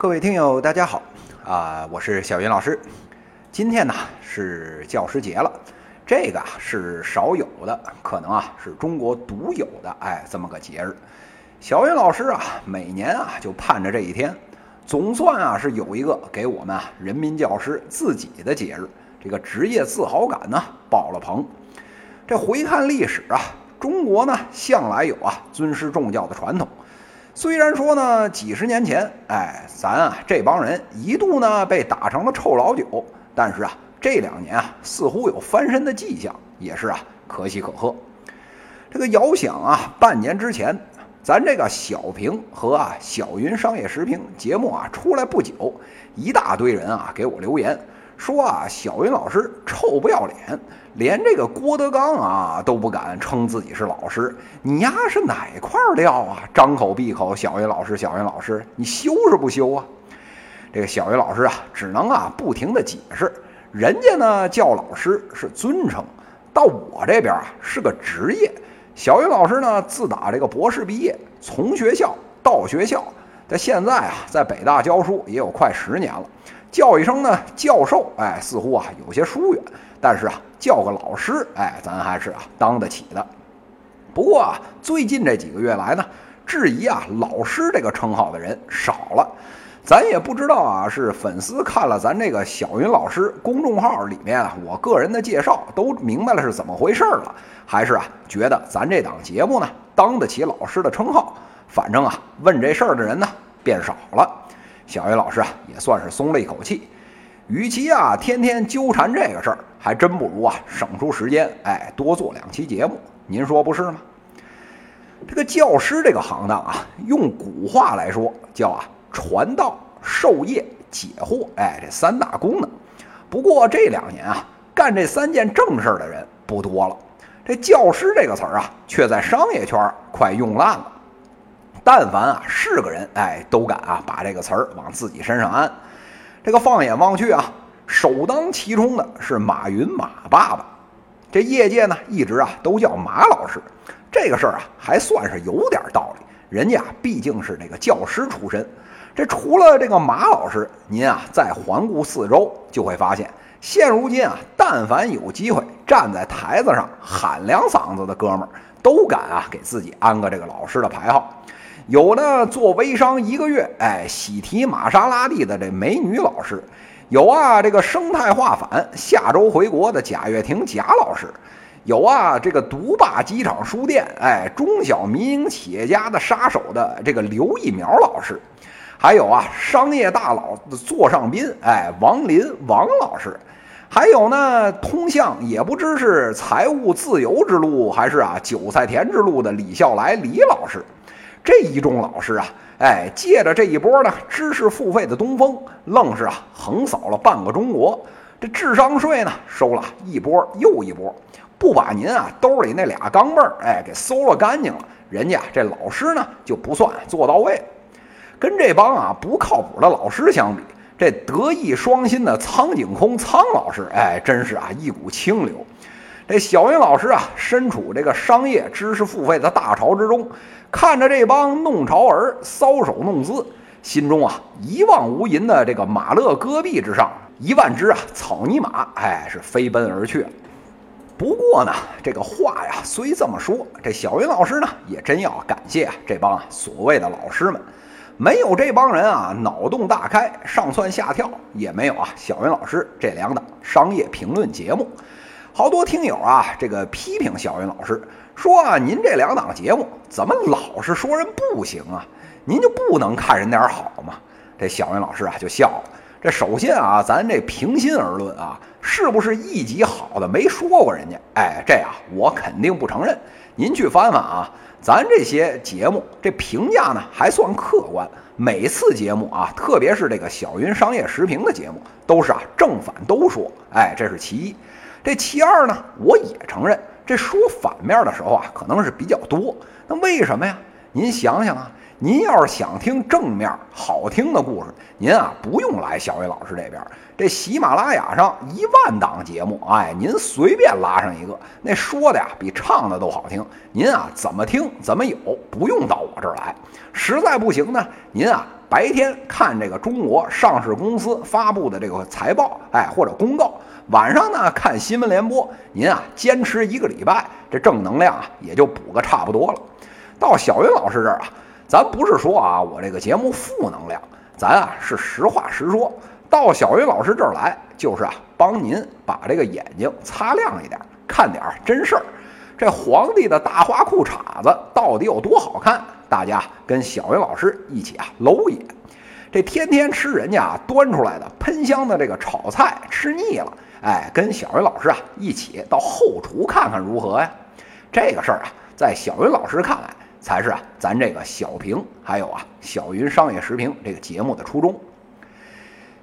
各位听友，大家好，啊，我是小云老师。今天呢是教师节了，这个啊是少有的，可能啊是中国独有的，哎，这么个节日。小云老师啊，每年啊就盼着这一天，总算啊是有一个给我们啊人民教师自己的节日，这个职业自豪感呢爆了棚。这回看历史啊，中国呢向来有啊尊师重教的传统。虽然说呢，几十年前，哎，咱啊这帮人一度呢被打成了臭老九，但是啊这两年啊似乎有翻身的迹象，也是啊可喜可贺。这个遥想啊，半年之前，咱这个小平和啊小云商业时评节目啊出来不久，一大堆人啊给我留言。说啊，小云老师臭不要脸，连这个郭德纲啊都不敢称自己是老师。你丫是哪块料啊？张口闭口小云老师，小云老师，你羞是不羞啊？这个小云老师啊，只能啊不停的解释，人家呢叫老师是尊称，到我这边啊是个职业。小云老师呢，自打这个博士毕业，从学校到学校，他现在啊在北大教书也有快十年了。叫一声呢，教授，哎，似乎啊有些疏远，但是啊，叫个老师，哎，咱还是啊当得起的。不过啊，最近这几个月来呢，质疑啊老师这个称号的人少了。咱也不知道啊，是粉丝看了咱这个小云老师公众号里面啊我个人的介绍，都明白了是怎么回事了，还是啊觉得咱这档节目呢当得起老师的称号？反正啊，问这事儿的人呢变少了。小云老师啊，也算是松了一口气。与其啊天天纠缠这个事儿，还真不如啊省出时间，哎，多做两期节目。您说不是吗？这个教师这个行当啊，用古话来说叫啊传道授业解惑，哎，这三大功能。不过这两年啊，干这三件正事儿的人不多了。这教师这个词儿啊，却在商业圈快用烂了。但凡啊是个人，哎，都敢啊把这个词儿往自己身上安。这个放眼望去啊，首当其冲的是马云马爸爸。这业界呢一直啊都叫马老师，这个事儿啊还算是有点道理。人家毕竟是这个教师出身。这除了这个马老师，您啊再环顾四周，就会发现，现如今啊，但凡有机会站在台子上喊两嗓子的哥们儿，都敢啊给自己安个这个老师的牌号。有呢，做微商一个月，哎，喜提玛莎拉蒂的这美女老师；有啊，这个生态化反下周回国的贾跃亭贾老师；有啊，这个独霸机场书店，哎，中小民营企业家的杀手的这个刘一苗老师；还有啊，商业大佬的座上宾，哎，王林王老师；还有呢，通向也不知是财务自由之路还是啊韭菜田之路的李笑来李老师。这一众老师啊，哎，借着这一波呢知识付费的东风，愣是啊横扫了半个中国。这智商税呢收了一波又一波，不把您啊兜里那俩钢镚儿哎给搜了干净了，人家这老师呢就不算做到位。跟这帮啊不靠谱的老师相比，这德艺双馨的苍井空苍老师，哎，真是啊一股清流。这小云老师啊，身处这个商业知识付费的大潮之中，看着这帮弄潮儿搔首弄姿，心中啊一望无垠的这个马勒戈壁之上，一万只啊草泥马，哎，是飞奔而去。不过呢，这个话呀虽这么说，这小云老师呢也真要感谢啊这帮所谓的老师们，没有这帮人啊脑洞大开、上蹿下跳，也没有啊小云老师这两档商业评论节目。好多听友啊，这个批评小云老师说啊，您这两档节目怎么老是说人不行啊？您就不能看人点好吗？这小云老师啊就笑了。这首先啊，咱这平心而论啊，是不是一集好的没说过人家？哎，这啊我肯定不承认。您去翻翻啊，咱这些节目这评价呢还算客观。每次节目啊，特别是这个小云商业时评的节目，都是啊正反都说。哎，这是其一。这其二呢，我也承认，这说反面的时候啊，可能是比较多。那为什么呀？您想想啊，您要是想听正面好听的故事，您啊不用来小伟老师这边。这喜马拉雅上一万档节目，哎，您随便拉上一个，那说的呀比唱的都好听。您啊怎么听怎么有，不用到我这儿来。实在不行呢，您啊白天看这个中国上市公司发布的这个财报，哎，或者公告；晚上呢看新闻联播。您啊，坚持一个礼拜，这正能量啊也就补个差不多了。到小云老师这儿啊，咱不是说啊我这个节目负能量，咱啊是实话实说。到小云老师这儿来，就是啊帮您把这个眼睛擦亮一点，看点真事儿。这皇帝的大花裤衩子到底有多好看？大家跟小云老师一起啊搂一眼。这天天吃人家端出来的喷香的这个炒菜，吃腻了，哎，跟小云老师啊一起到后厨看看如何呀？这个事儿啊，在小云老师看来，才是啊咱这个小平还有啊小云商业时评这个节目的初衷。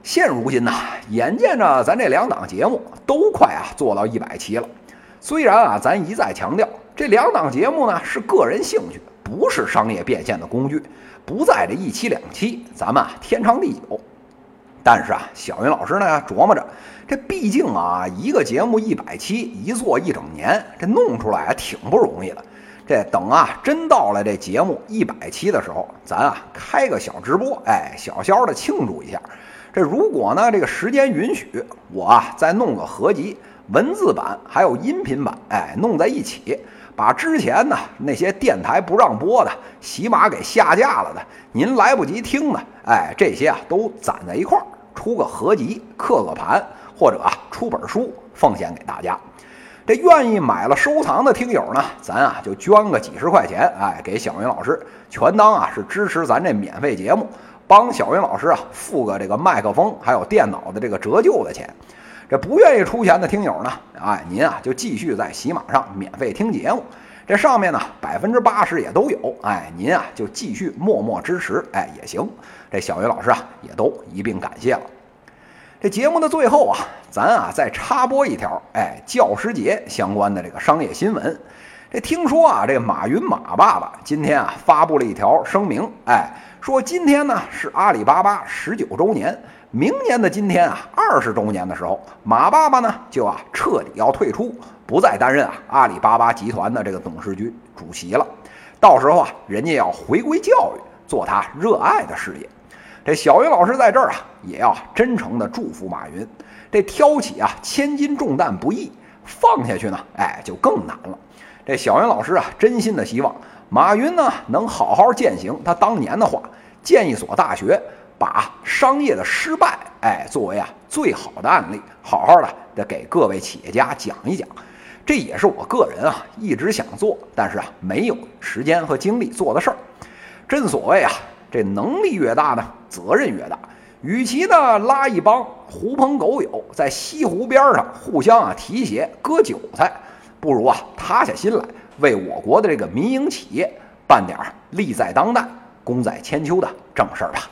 现如今呢，眼见着咱这两档节目都快啊做到一百期了。虽然啊，咱一再强调这两档节目呢是个人兴趣，不是商业变现的工具，不在这一期两期，咱们啊天长地久。但是啊，小云老师呢琢磨着，这毕竟啊一个节目一百期，一做一整年，这弄出来啊挺不容易的。这等啊真到了这节目一百期的时候，咱啊开个小直播，哎，小小的庆祝一下。这如果呢这个时间允许，我啊再弄个合集。文字版还有音频版，哎，弄在一起，把之前呢那些电台不让播的、喜马给下架了的，您来不及听的，哎，这些啊都攒在一块儿，出个合集、刻个盘，或者啊出本书，奉献给大家。这愿意买了收藏的听友呢，咱啊就捐个几十块钱，哎，给小云老师，全当啊是支持咱这免费节目，帮小云老师啊付个这个麦克风还有电脑的这个折旧的钱。这不愿意出钱的听友呢，哎，您啊就继续在喜马上免费听节目，这上面呢百分之八十也都有，哎，您啊就继续默默支持，哎也行。这小鱼老师啊也都一并感谢了。这节目的最后啊，咱啊再插播一条，哎，教师节相关的这个商业新闻。这听说啊，这马云马爸爸今天啊发布了一条声明，哎，说今天呢是阿里巴巴十九周年。明年的今天啊，二十周年的时候，马爸爸呢就啊彻底要退出，不再担任啊阿里巴巴集团的这个董事局主席了。到时候啊，人家要回归教育，做他热爱的事业。这小云老师在这儿啊，也要真诚的祝福马云。这挑起啊千斤重担不易，放下去呢，哎就更难了。这小云老师啊，真心的希望马云呢能好好践行他当年的话，建一所大学。把商业的失败，哎，作为啊最好的案例，好好的的给各位企业家讲一讲，这也是我个人啊一直想做，但是啊没有时间和精力做的事儿。正所谓啊，这能力越大呢，责任越大。与其呢拉一帮狐朋狗友在西湖边上互相啊提鞋割韭菜，不如啊塌下心来为我国的这个民营企业办点利在当代、功在千秋的正事儿吧。